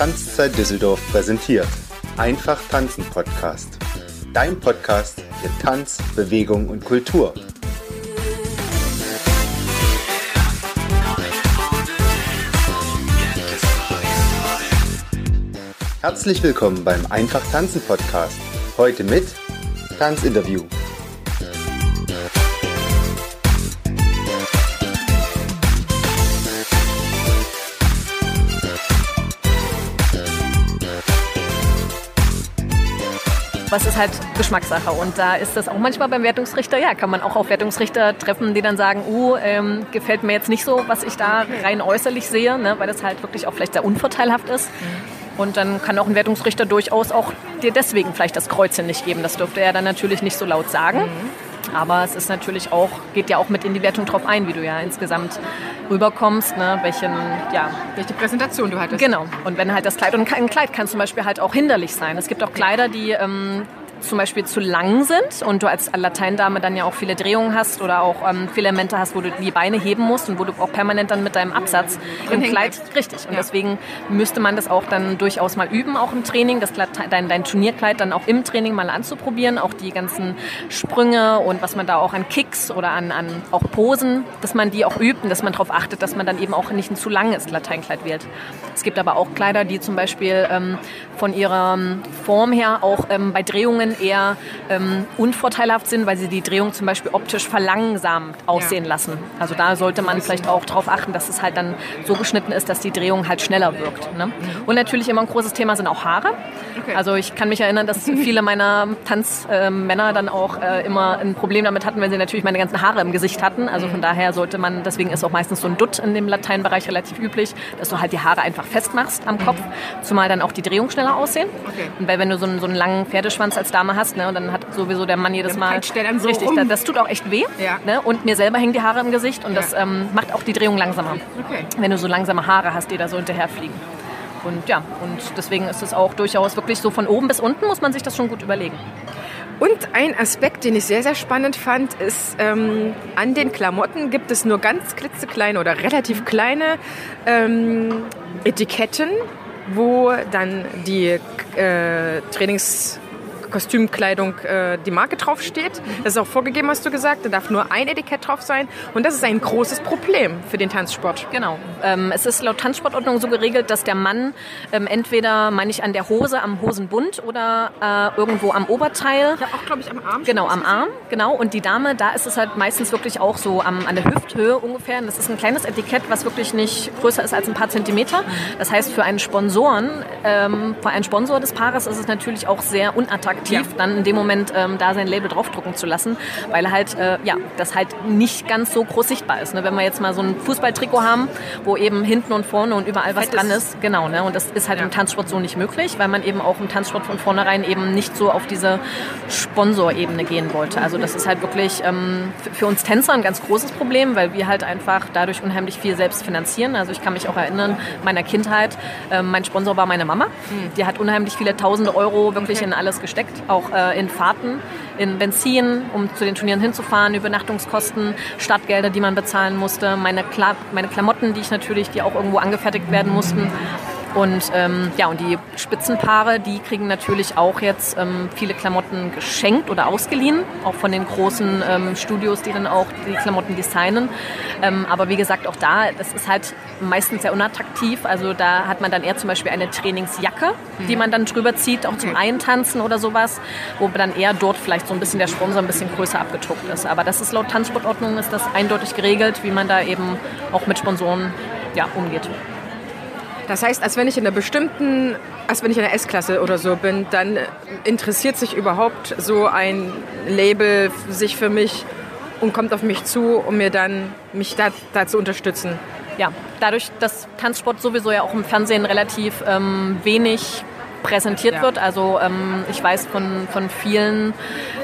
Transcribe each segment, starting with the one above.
Tanzzeit Düsseldorf präsentiert. Einfach tanzen Podcast. Dein Podcast für Tanz, Bewegung und Kultur. Herzlich willkommen beim Einfach tanzen Podcast. Heute mit Tanzinterview. Was ist halt Geschmackssache. Und da ist das auch manchmal beim Wertungsrichter, ja, kann man auch auf Wertungsrichter treffen, die dann sagen, uh, ähm, gefällt mir jetzt nicht so, was ich da rein äußerlich sehe, ne, weil das halt wirklich auch vielleicht sehr unvorteilhaft ist. Und dann kann auch ein Wertungsrichter durchaus auch dir deswegen vielleicht das Kreuzchen nicht geben. Das dürfte er dann natürlich nicht so laut sagen. Aber es ist natürlich auch, geht ja auch mit in die Wertung drauf ein, wie du ja insgesamt rüberkommst, ne, welchen, ja. Welche Präsentation du hattest. Genau. Und wenn halt das Kleid, und ein Kleid kann zum Beispiel halt auch hinderlich sein. Es gibt auch Kleider, die ähm, zum Beispiel zu lang sind und du als Lateindame dann ja auch viele Drehungen hast oder auch ähm, viele Elemente hast, wo du die Beine heben musst und wo du auch permanent dann mit deinem Absatz im Kleid, richtig. Und Ja. deswegen müsste man das auch dann durchaus mal üben, auch im Training, das dein, dein Turnierkleid dann auch im Training mal anzuprobieren, auch die ganzen Sprünge und was man da auch an Kicks oder an, an auch Posen, dass man die auch übt und dass man darauf achtet, dass man dann eben auch nicht ein zu langes Lateinkleid wählt. Es gibt aber auch Kleider, die zum Beispiel ähm, von ihrer Form her auch ähm, bei Drehungen eher ähm, unvorteilhaft sind, weil sie die Drehung zum Beispiel optisch verlangsamt aussehen lassen. Also da sollte man vielleicht auch darauf achten, dass es halt dann so geschnitten ist, dass die Drehung halt schneller wirkt. Ne? Und natürlich immer ein großes Thema sind auch Haare. Okay. Also ich kann mich erinnern, dass viele meiner Tanzmänner dann auch äh, immer ein Problem damit hatten, wenn sie natürlich meine ganzen Haare im Gesicht hatten. Also von daher sollte man, deswegen ist auch meistens so ein Dutt in dem Lateinbereich relativ üblich, dass du halt die Haare einfach festmachst am Kopf, zumal dann auch die Drehung schneller aussehen. Okay. Und weil wenn du so einen, so einen langen Pferdeschwanz als Dame hast, ne, und dann hat sowieso der Mann jedes Mal... der dann so richtig, rum. das, das tut auch echt weh. Ja. Ne? Und mir selber hängen die Haare im Gesicht und Ja. das ähm, macht auch die Drehung langsamer. Okay. Wenn du so langsame Haare hast, die da so hinterherfliegen. Und ja, und deswegen ist es auch durchaus wirklich so von oben bis unten muss man sich das schon gut überlegen. Und ein Aspekt, den ich sehr, sehr spannend fand, ist, ähm, an den Klamotten gibt es nur ganz klitzekleine oder relativ kleine ähm, Etiketten, wo dann die äh, Trainingskostümkleidung, äh, die Marke draufsteht. Das ist auch vorgegeben, hast du gesagt. Da darf nur ein Etikett drauf sein. Und das ist ein großes Problem für den Tanzsport. Genau. Ähm, es ist laut Tanzsportordnung so geregelt, dass der Mann ähm, entweder, meine ich, an der Hose, am Hosenbund oder äh, irgendwo am Oberteil habe auch, glaube ich, am Arm. Genau, am Arm, genau. Und die Dame, da ist es halt meistens wirklich auch so am, an der Hüfthöhe ungefähr. Und das ist ein kleines Etikett, was wirklich nicht größer ist als ein paar Zentimeter. Das heißt, für einen Sponsoren, ähm, für einen Sponsor des Paares ist es natürlich auch sehr unattraktiv, Ja. dann in dem Moment ähm, da sein Label draufdrucken zu lassen, weil halt, äh, ja, das halt nicht ganz so groß sichtbar ist. Ne? Wenn wir jetzt mal so ein Fußballtrikot haben, wo eben hinten und vorne und überall was Fett dran ist. ist, genau. Ne? Und das ist halt Ja. im Tanzsport so nicht möglich, weil man eben auch im Tanzsport von vornherein eben nicht so auf diese Sponsorebene gehen wollte. Also das ist halt wirklich ähm, für- uns Tänzer ein ganz großes Problem, weil wir halt einfach dadurch unheimlich viel selbst finanzieren. Also ich kann mich auch erinnern, meiner Kindheit, ähm, mein Sponsor war meine Mama. Die hat unheimlich viele tausende Euro wirklich Okay. in alles gesteckt, auch äh, in Fahrten, in Benzin, um zu den Turnieren hinzufahren, Übernachtungskosten, Startgelder, die man bezahlen musste, meine, Kla meine Klamotten, die ich natürlich, die auch irgendwo angefertigt werden mussten. Und ähm, ja, und die Spitzenpaare, die kriegen natürlich auch jetzt ähm, viele Klamotten geschenkt oder ausgeliehen, auch von den großen ähm, Studios, die dann auch die Klamotten designen. Ähm, aber wie gesagt, auch da, das ist halt meistens sehr unattraktiv. Also da hat man dann eher zum Beispiel eine Trainingsjacke, die man dann drüber zieht, auch zum Eintanzen oder sowas, wo dann eher dort vielleicht so ein bisschen der Sponsor ein bisschen größer abgedruckt ist. Aber das ist laut Tanzsportordnung ist das eindeutig geregelt, wie man da eben auch mit Sponsoren ja, umgeht. Das heißt, als wenn ich in einer bestimmten, als wenn ich in der S-Klasse oder so bin, dann interessiert sich überhaupt so ein Label sich für mich und kommt auf mich zu, um mir dann mich da, da zu unterstützen. ja, dadurch, dass Tanzsport sowieso ja auch im Fernsehen relativ ähm, wenig präsentiert Ja. wird. Also ähm, ich weiß von, von vielen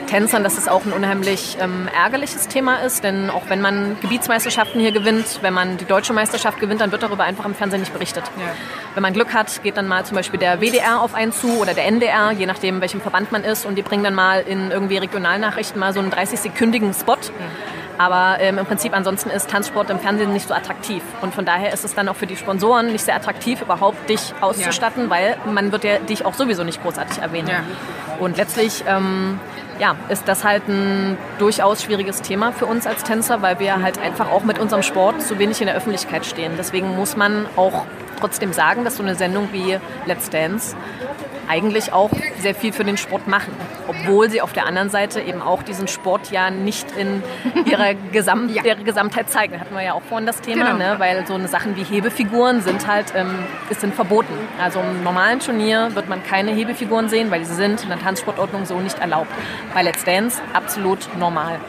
Tänzern, dass es auch ein unheimlich ähm, ärgerliches Thema ist, denn auch wenn man Gebietsmeisterschaften hier gewinnt, wenn man die deutsche Meisterschaft gewinnt, dann wird darüber einfach im Fernsehen nicht berichtet. Ja. Wenn man Glück hat, geht dann mal zum Beispiel der WDR auf einen zu oder der NDR, je nachdem, welchem Verband man ist, und die bringen dann mal in irgendwie Regionalnachrichten mal so einen 30-sekündigen Spot. Aber ähm, im Prinzip ansonsten ist Tanzsport im Fernsehen nicht so attraktiv. Und von daher ist es dann auch für die Sponsoren nicht sehr attraktiv, überhaupt dich auszustatten, ja. weil man wird ja dich auch sowieso nicht großartig erwähnen. Ja. Und letztlich ähm, ja, ist das halt ein durchaus schwieriges Thema für uns als Tänzer, weil wir halt einfach auch mit unserem Sport zu wenig in der Öffentlichkeit stehen. Deswegen muss man auch trotzdem sagen, dass so eine Sendung wie Let's Dance eigentlich auch sehr viel für den Sport machen. Obwohl sie auf der anderen Seite eben auch diesen Sport ja nicht in ihrer, Gesamt, ja. ihrer Gesamtheit zeigen. Hatten wir ja auch vorhin das Thema, genau. ne? weil so eine Sachen wie Hebefiguren sind halt ähm, sind verboten. Also im normalen Turnier wird man keine Hebefiguren sehen, weil sie sind in der Tanzsportordnung so nicht erlaubt. Bei Let's Dance absolut normal.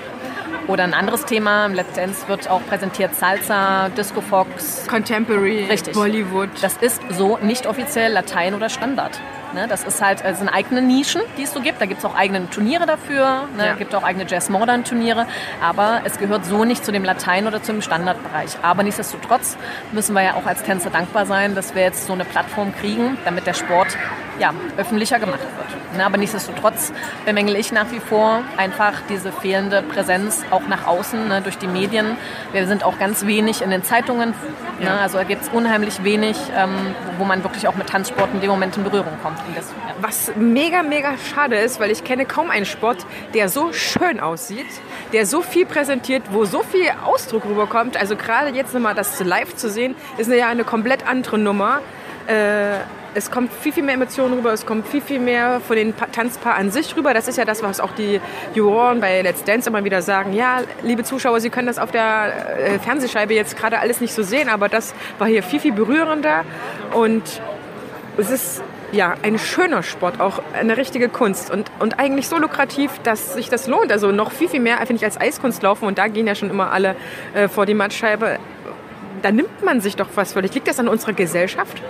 Oder ein anderes Thema, im Let's Dance wird auch präsentiert Salsa, Disco Fox. Contemporary, Richtig. Bollywood. Das ist so nicht offiziell Latein oder Standard. Ne, das ist halt, das sind eigene Nischen, die es so gibt. Da gibt es auch eigene Turniere dafür, ne, ja. gibt auch eigene Jazz-Modern-Turniere. Aber es gehört so nicht zu dem Latein- oder zum Standardbereich. Aber nichtsdestotrotz müssen wir ja auch als Tänzer dankbar sein, dass wir jetzt so eine Plattform kriegen, damit der Sport ja, öffentlicher gemacht wird. Ne, aber nichtsdestotrotz bemängel ich nach wie vor einfach diese fehlende Präsenz auch nach außen ne, durch die Medien. Wir sind auch ganz wenig in den Zeitungen. Ne, ja. Also da gibt es unheimlich wenig, ähm, wo man wirklich auch mit Tanzsport in dem Moment in Berührung kommt. Das, ja. Was mega, mega schade ist, weil ich kenne kaum einen Sport, der so schön aussieht, der so viel präsentiert, wo so viel Ausdruck rüberkommt. Also gerade jetzt nochmal das live zu sehen, ist ja eine komplett andere Nummer. Äh, es kommt viel, viel mehr Emotionen rüber, es kommt viel, viel mehr von den Tanzpaar an sich rüber. Das ist ja das, was auch die Juroren bei Let's Dance immer wieder sagen. Ja, liebe Zuschauer, Sie können das auf der äh, Fernsehscheibe jetzt gerade alles nicht so sehen, aber das war hier viel, viel berührender und es ist ja, ein schöner Sport, auch eine richtige Kunst und, und eigentlich so lukrativ, dass sich das lohnt. Also noch viel, viel mehr, finde ich, als Eiskunst laufen und da gehen ja schon immer alle äh, vor die Mattscheibe. Da nimmt man sich doch was völlig. Liegt das an unserer Gesellschaft?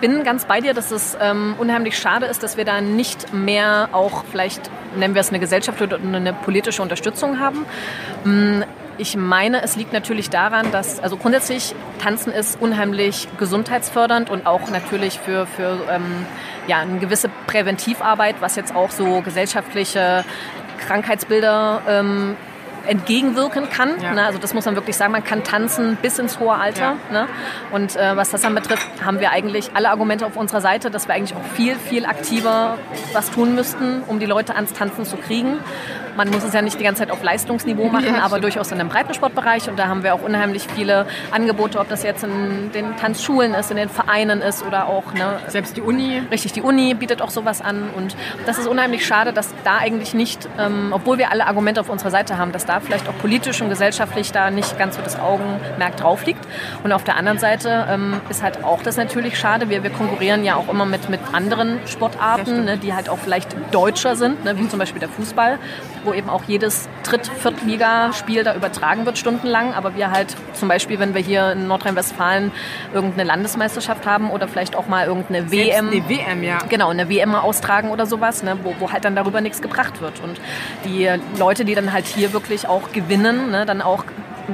bin ganz bei dir, dass es ähm, unheimlich schade ist, dass wir da nicht mehr auch vielleicht, nennen wir es eine Gesellschaft oder eine politische Unterstützung haben. Ich meine, es liegt natürlich daran, dass, also grundsätzlich Tanzen ist unheimlich gesundheitsfördernd und auch natürlich für, für ähm, ja, eine gewisse Präventivarbeit, was jetzt auch so gesellschaftliche Krankheitsbilder ähm, entgegenwirken kann. Ja. Ne? Also das muss man wirklich sagen, man kann tanzen bis ins hohe Alter. Ja. Ne? Und äh, was das dann betrifft, haben wir eigentlich alle Argumente auf unserer Seite, dass wir eigentlich auch viel, viel aktiver was tun müssten, um die Leute ans Tanzen zu kriegen. Man muss es ja nicht die ganze Zeit auf Leistungsniveau machen, ja, aber durchaus in dem Breitensportbereich. Und da haben wir auch unheimlich viele Angebote, ob das jetzt in den Tanzschulen ist, in den Vereinen ist oder auch... Ne, Selbst die Uni. Richtig, die Uni bietet auch sowas an. Und das ist unheimlich schade, dass da eigentlich nicht, ähm, obwohl wir alle Argumente auf unserer Seite haben, dass da vielleicht auch politisch und gesellschaftlich da nicht ganz so das Augenmerk drauf liegt. Und auf der anderen Seite ähm, ist halt auch das natürlich schade. Wir, wir konkurrieren ja auch immer mit, mit anderen Sportarten, ne, die halt auch vielleicht deutscher sind, ne, wie zum Beispiel der Fußball, wo eben auch jedes Dritt-Viertligaspiel da übertragen wird stundenlang. Aber wir halt zum Beispiel, wenn wir hier in Nordrhein-Westfalen irgendeine Landesmeisterschaft haben oder vielleicht auch mal irgendeine Selbst WM. Eine WM, ja. Genau, eine WM austragen oder sowas, ne, wo, wo halt dann darüber nichts gebracht wird. Und die Leute, die dann halt hier wirklich auch gewinnen, ne, dann auch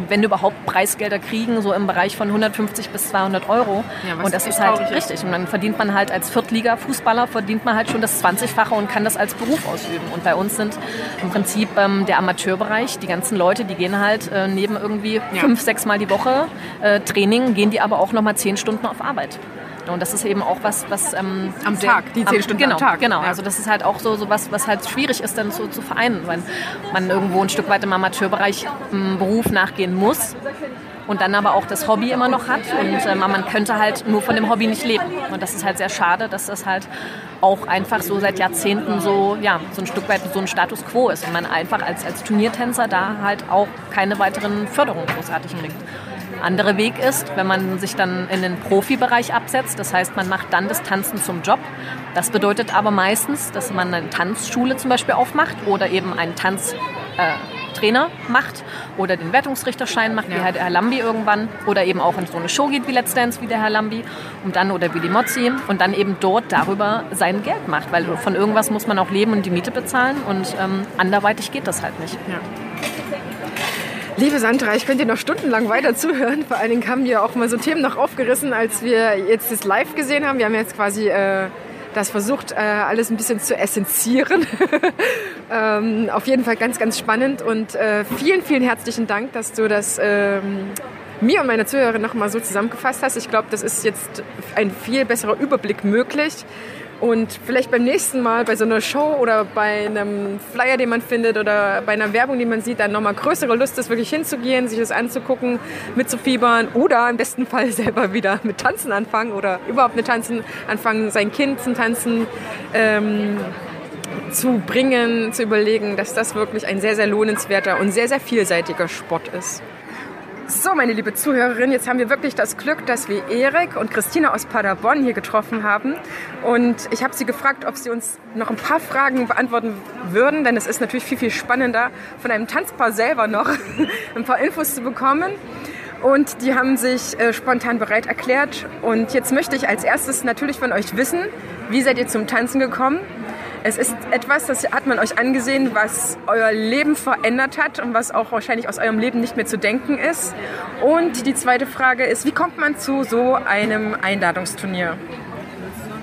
wenn überhaupt Preisgelder kriegen, so im Bereich von 150 bis 200 Euro. Ja, und das ist halt richtig. Und dann verdient man halt als Viertliga-Fußballer, verdient man halt schon das 20-fache und kann das als Beruf ausüben. Und bei uns sind im Prinzip ähm, der Amateurbereich, die ganzen Leute, die gehen halt äh, neben irgendwie ja. fünf, sechs Mal die Woche äh, Training, gehen die aber auch nochmal zehn Stunden auf Arbeit. Und das ist eben auch was, was ähm, am sehr, Tag, die zehn Stunden genau, am Tag. Genau, ja. also das ist halt auch so, so was, was halt schwierig ist, dann so zu vereinen, weil man irgendwo ein Stück weit im Amateurbereich einem Beruf nachgehen muss und dann aber auch das Hobby immer noch hat und äh, man könnte halt nur von dem Hobby nicht leben. Und das ist halt sehr schade, dass das halt auch einfach so seit Jahrzehnten so, ja, so ein Stück weit so ein Status quo ist und man einfach als, als Turniertänzer da halt auch keine weiteren Förderungen großartig kriegt andere Weg ist, wenn man sich dann in den Profibereich absetzt. Das heißt, man macht dann das Tanzen zum Job. Das bedeutet aber meistens, dass man eine Tanzschule zum Beispiel aufmacht oder eben einen Tanztrainer äh, macht oder den Wertungsrichterschein macht, ja. wie halt der Herr Lambi irgendwann, oder eben auch in so eine Show geht wie Let's Dance, wie der Herr Lambi, und dann oder wie die Mozzi, und dann eben dort darüber sein Geld macht, weil von irgendwas muss man auch leben und die Miete bezahlen und ähm, anderweitig geht das halt nicht. Ja. Liebe Sandra, ich könnte dir noch stundenlang weiter zuhören. Vor allen Dingen haben wir auch mal so Themen noch aufgerissen, als wir jetzt das live gesehen haben. Wir haben jetzt quasi äh, das versucht, äh, alles ein bisschen zu essenzieren. Ähm, auf jeden Fall ganz, ganz spannend und äh, vielen, vielen herzlichen Dank, dass du das ähm, mir und meiner Zuhörerin nochmal so zusammengefasst hast. Ich glaube, das ist jetzt ein viel besserer Überblick möglich. Und vielleicht beim nächsten Mal bei so einer Show oder bei einem Flyer, den man findet oder bei einer Werbung, die man sieht, dann nochmal größere Lust ist, wirklich hinzugehen, sich das anzugucken, mitzufiebern oder im besten Fall selber wieder mit Tanzen anfangen oder überhaupt mit Tanzen anfangen, sein Kind zum Tanzen ähm, zu bringen, zu überlegen, dass das wirklich ein sehr, sehr lohnenswerter und sehr, sehr vielseitiger Sport ist. So, meine liebe Zuhörerin, jetzt haben wir wirklich das Glück, dass wir Erik und Christina aus Paderborn hier getroffen haben. Und ich habe sie gefragt, ob sie uns noch ein paar Fragen beantworten würden, denn es ist natürlich viel, viel spannender, von einem Tanzpaar selber noch ein paar Infos zu bekommen. Und die haben sich äh, spontan bereit erklärt. Und jetzt möchte ich als erstes natürlich von euch wissen, wie seid ihr zum Tanzen gekommen? Es ist etwas, das hat man euch angesehen, was euer Leben verändert hat und was auch wahrscheinlich aus eurem Leben nicht mehr zu denken ist. Und die zweite Frage ist, wie kommt man zu so einem Einladungsturnier?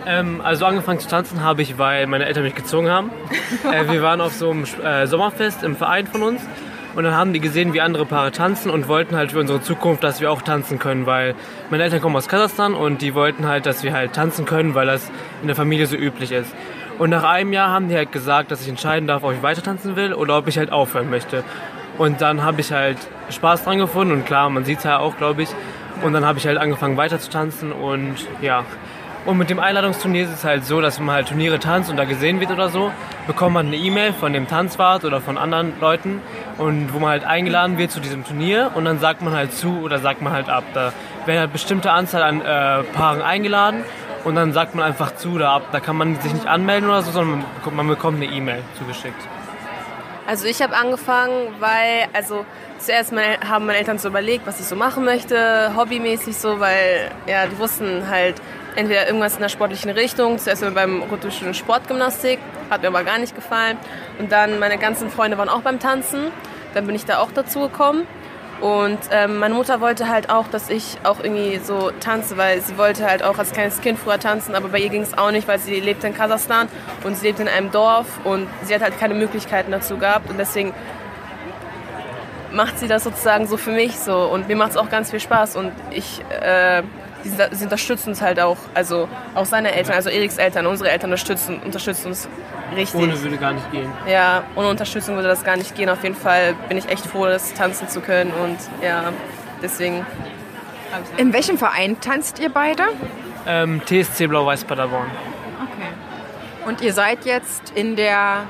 Ähm, also angefangen zu tanzen habe ich, weil meine Eltern mich gezogen haben. äh, wir waren auf so einem äh, Sommerfest im Verein von uns und dann haben die gesehen, wie andere Paare tanzen und wollten halt für unsere Zukunft, dass wir auch tanzen können, weil meine Eltern kommen aus Kasachstan und die wollten halt, dass wir halt tanzen können, weil das in der Familie so üblich ist. Und nach einem Jahr haben die halt gesagt, dass ich entscheiden darf, ob ich weiter tanzen will oder ob ich halt aufhören möchte. Und dann habe ich halt Spaß dran gefunden und klar, man sieht es ja auch, glaube ich. Und dann habe ich halt angefangen weiter zu tanzen und ja. Und mit dem Einladungsturnier ist es halt so, dass wenn man halt Turniere tanzt und da gesehen wird oder so, bekommt man eine E-Mail von dem Tanzwart oder von anderen Leuten und wo man halt eingeladen wird zu diesem Turnier und dann sagt man halt zu oder sagt man halt ab. Da werden halt bestimmte Anzahl an äh, Paaren eingeladen und dann sagt man einfach zu oder ab. Da kann man sich nicht anmelden oder so, sondern man bekommt eine E-Mail zugeschickt. Also ich habe angefangen, weil, also zuerst mal haben meine Eltern so überlegt, was ich so machen möchte, hobbymäßig so, weil ja, die wussten halt entweder irgendwas in der sportlichen Richtung, zuerst mal beim rhythmischen Sportgymnastik, hat mir aber gar nicht gefallen. Und dann meine ganzen Freunde waren auch beim Tanzen, dann bin ich da auch dazu gekommen. Und ähm, meine Mutter wollte halt auch, dass ich auch irgendwie so tanze, weil sie wollte halt auch als kleines Kind früher tanzen, aber bei ihr ging es auch nicht, weil sie lebt in Kasachstan und sie lebt in einem Dorf und sie hat halt keine Möglichkeiten dazu gehabt und deswegen macht sie das sozusagen so für mich so und mir macht es auch ganz viel Spaß und ich äh, sie, unterstützen uns halt auch, also auch seine Eltern, also Eriks Eltern, unsere Eltern unterstützen, unterstützen uns richtig. Ohne würde gar nicht gehen. Ja, ohne Unterstützung würde das gar nicht gehen. Auf jeden Fall bin ich echt froh, das tanzen zu können und ja, deswegen. In welchem Verein tanzt ihr beide? Ähm, TSC Blau-Weiß Paderborn. Okay. Und ihr seid jetzt in der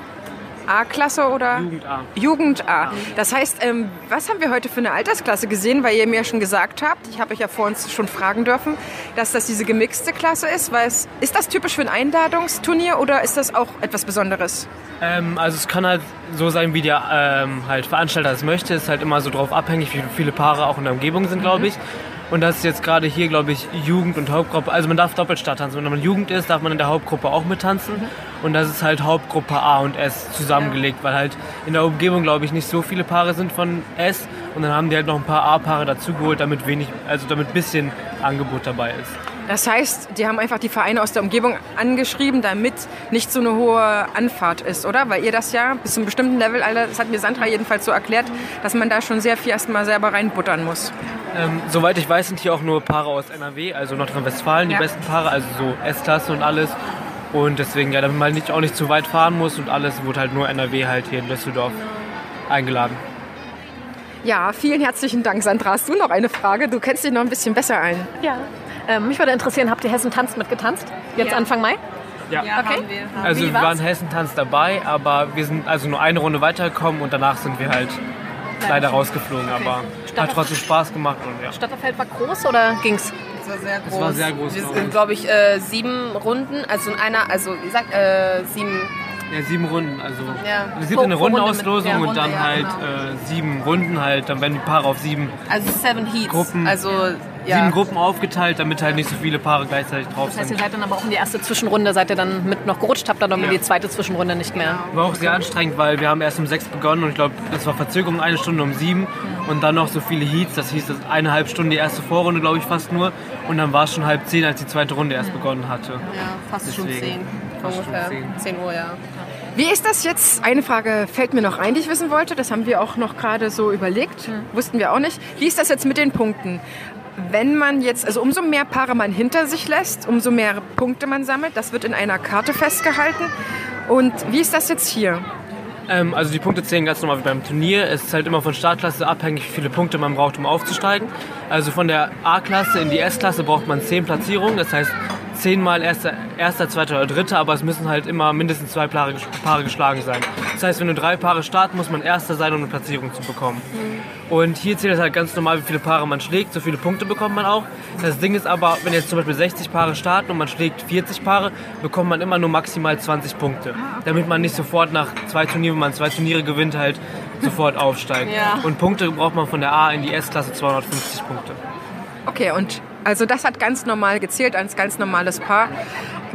A-Klasse oder? Jugend A. Jugend A. Das heißt, ähm, was haben wir heute für eine Altersklasse gesehen? Weil ihr mir schon gesagt habt, ich habe euch ja vor uns schon fragen dürfen, dass das diese gemixte Klasse ist. Weil es, ist das typisch für ein Einladungsturnier oder ist das auch etwas Besonderes? Ähm, also es kann halt so sein, wie der ähm, halt Veranstalter es möchte. Es ist halt immer so drauf abhängig, wie viele Paare auch in der Umgebung sind, glaube ich. Und das ist jetzt gerade hier, glaube ich, Jugend und Hauptgruppe. Also man darf doppelt starttanzen. Wenn man Jugend ist, darf man in der Hauptgruppe auch mittanzen. Mhm. Und das ist halt Hauptgruppe A und S zusammengelegt, ja. weil halt in der Umgebung, glaube ich, nicht so viele Paare sind von S. Und dann haben die halt noch ein paar A-Paare dazugeholt, damit wenig, also damit ein bisschen Angebot dabei ist. Das heißt, die haben einfach die Vereine aus der Umgebung angeschrieben, damit nicht so eine hohe Anfahrt ist, oder? Weil ihr das ja bis zu einem bestimmten Level, das hat mir Sandra jedenfalls so erklärt, dass man da schon sehr viel erstmal selber reinbuttern muss. Ähm, soweit ich weiß, sind hier auch nur Paare aus NRW, also Nordrhein-Westfalen, die ja. besten Paare, also so S-Klasse und alles. Und deswegen, ja, damit man nicht, auch nicht zu weit fahren muss und alles, wurde halt nur NRW halt hier in Düsseldorf eingeladen. Ja, vielen herzlichen Dank, Sandra. Hast du noch eine Frage? Du kennst dich noch ein bisschen besser ein. Ja. Ähm, mich würde interessieren, habt ihr Hessen Tanz mitgetanzt? Jetzt ja. Anfang Mai? Ja, ja okay. Haben wir, haben also wir waren Hessen Tanz dabei, aber wir sind also nur eine Runde weitergekommen und danach sind wir halt leider rausgeflogen, okay. aber Stadt hat trotzdem Spaß gemacht. Und, ja. Stadterfeld war groß oder ging's? Es war sehr groß. Es war sehr groß. Wir sind, glaube ich, äh, sieben Runden, also in einer, also wie gesagt, äh, sieben. Ja, sieben Runden. Also ja. es gibt eine Rundenauslosung ja, und dann halt genau. äh, sieben Runden halt, dann werden die Paare auf sieben also seven Heats. Gruppen. Also ja. sieben Gruppen aufgeteilt, damit halt nicht so viele Paare gleichzeitig drauf sind. Das heißt, ihr seid dann aber auch in die erste Zwischenrunde, seid ihr dann mit noch gerutscht, habt dann ja. in die zweite Zwischenrunde nicht mehr. War auch sehr anstrengend, weil wir haben erst um sechs begonnen und ich glaube, es war Verzögerung eine Stunde um sieben und dann noch so viele Heats, das hieß das eineinhalb Stunden die erste Vorrunde, glaube ich, fast nur und dann war es schon halb zehn, als die zweite Runde erst begonnen hatte. Ja, fast Deswegen, schon zehn. Fast ungefähr. Schon zehn. 10 Uhr, ja. Wie ist das jetzt? Eine Frage fällt mir noch ein, die ich wissen wollte. Das haben wir auch noch gerade so überlegt. Hm. Wussten wir auch nicht. Wie ist das jetzt mit den Punkten? Wenn man jetzt, also umso mehr Paare man hinter sich lässt, umso mehr Punkte man sammelt. Das wird in einer Karte festgehalten. Und wie ist das jetzt hier? Ähm, also die Punkte zählen ganz normal wie beim Turnier. Es ist halt immer von Startklasse abhängig, wie viele Punkte man braucht, um aufzusteigen. Also von der A-Klasse in die S-Klasse braucht man 10 Platzierungen. Das heißt zehnmal erster, erster, zweiter oder dritter, aber es müssen halt immer mindestens zwei Paare, Paare geschlagen sein. Das heißt, wenn du drei Paare starten, muss man erster sein, um eine Platzierung zu bekommen. Und hier zählt es halt ganz normal, wie viele Paare man schlägt, so viele Punkte bekommt man auch. Das Ding ist aber, wenn jetzt zum Beispiel 60 Paare starten und man schlägt 40 Paare, bekommt man immer nur maximal 20 Punkte. Damit man nicht sofort nach zwei Turnieren, wenn man zwei Turniere gewinnt, halt sofort aufsteigt. Ja. Und Punkte braucht man von der A in die S-Klasse 250 Punkte. Okay, und also das hat ganz normal gezählt als ganz normales Paar.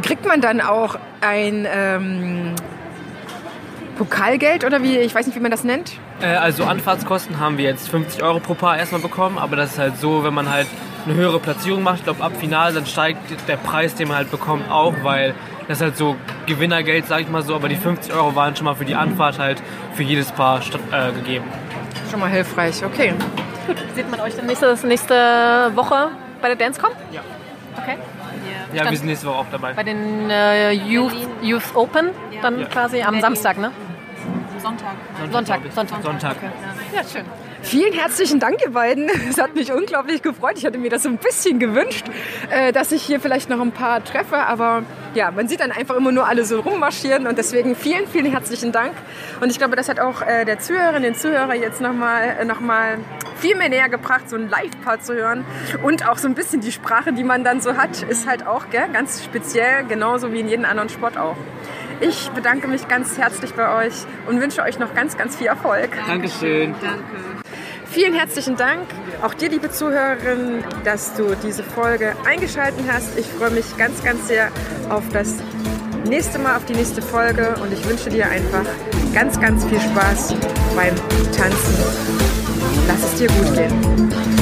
Kriegt man dann auch ein ähm, Pokalgeld oder wie, ich weiß nicht, wie man das nennt? Äh, also Anfahrtskosten haben wir jetzt 50 Euro pro Paar erstmal bekommen, aber das ist halt so, wenn man halt eine höhere Platzierung macht, ich glaube ab Finale, dann steigt der Preis, den man halt bekommt, auch, weil das ist halt so Gewinnergeld, sag ich mal so, aber die 50 Euro waren schon mal für die Anfahrt halt für jedes Paar äh, gegeben. Schon mal hilfreich, okay. Sieht man euch dann nächste, nächste Woche bei der Dancecom? Ja. Okay. Ja, Dann- wir sind nächste Woche auch dabei. Bei den äh, Youth, Youth Open dann Ja. quasi am. Samstag, ne? Sonntag. Sonntag, ich. Sonntag. Sonntag. Ja, schön. Vielen herzlichen Dank, ihr beiden. Es hat mich unglaublich gefreut. Ich hatte mir das so ein bisschen gewünscht, äh, dass ich hier vielleicht noch ein paar treffe. Aber ja, man sieht dann einfach immer nur alle so rummarschieren. Und deswegen vielen, vielen herzlichen Dank. Und ich glaube, das hat auch äh, der Zuhörerin, den Zuhörer jetzt nochmal noch mal viel mehr näher gebracht, so ein Live-Part zu hören. Und auch so ein bisschen die Sprache, die man dann so hat, ist halt auch gell, ganz speziell, genauso wie in jedem anderen Sport auch. Ich bedanke mich ganz herzlich bei euch und wünsche euch noch ganz, ganz viel Erfolg. Dankeschön. Vielen herzlichen Dank, auch dir, liebe Zuhörerin, dass du diese Folge eingeschaltet hast. Ich freue mich ganz, ganz sehr auf das nächste Mal, auf die nächste Folge und ich wünsche dir einfach ganz, ganz viel Spaß beim Tanzen. Lass es dir gut gehen.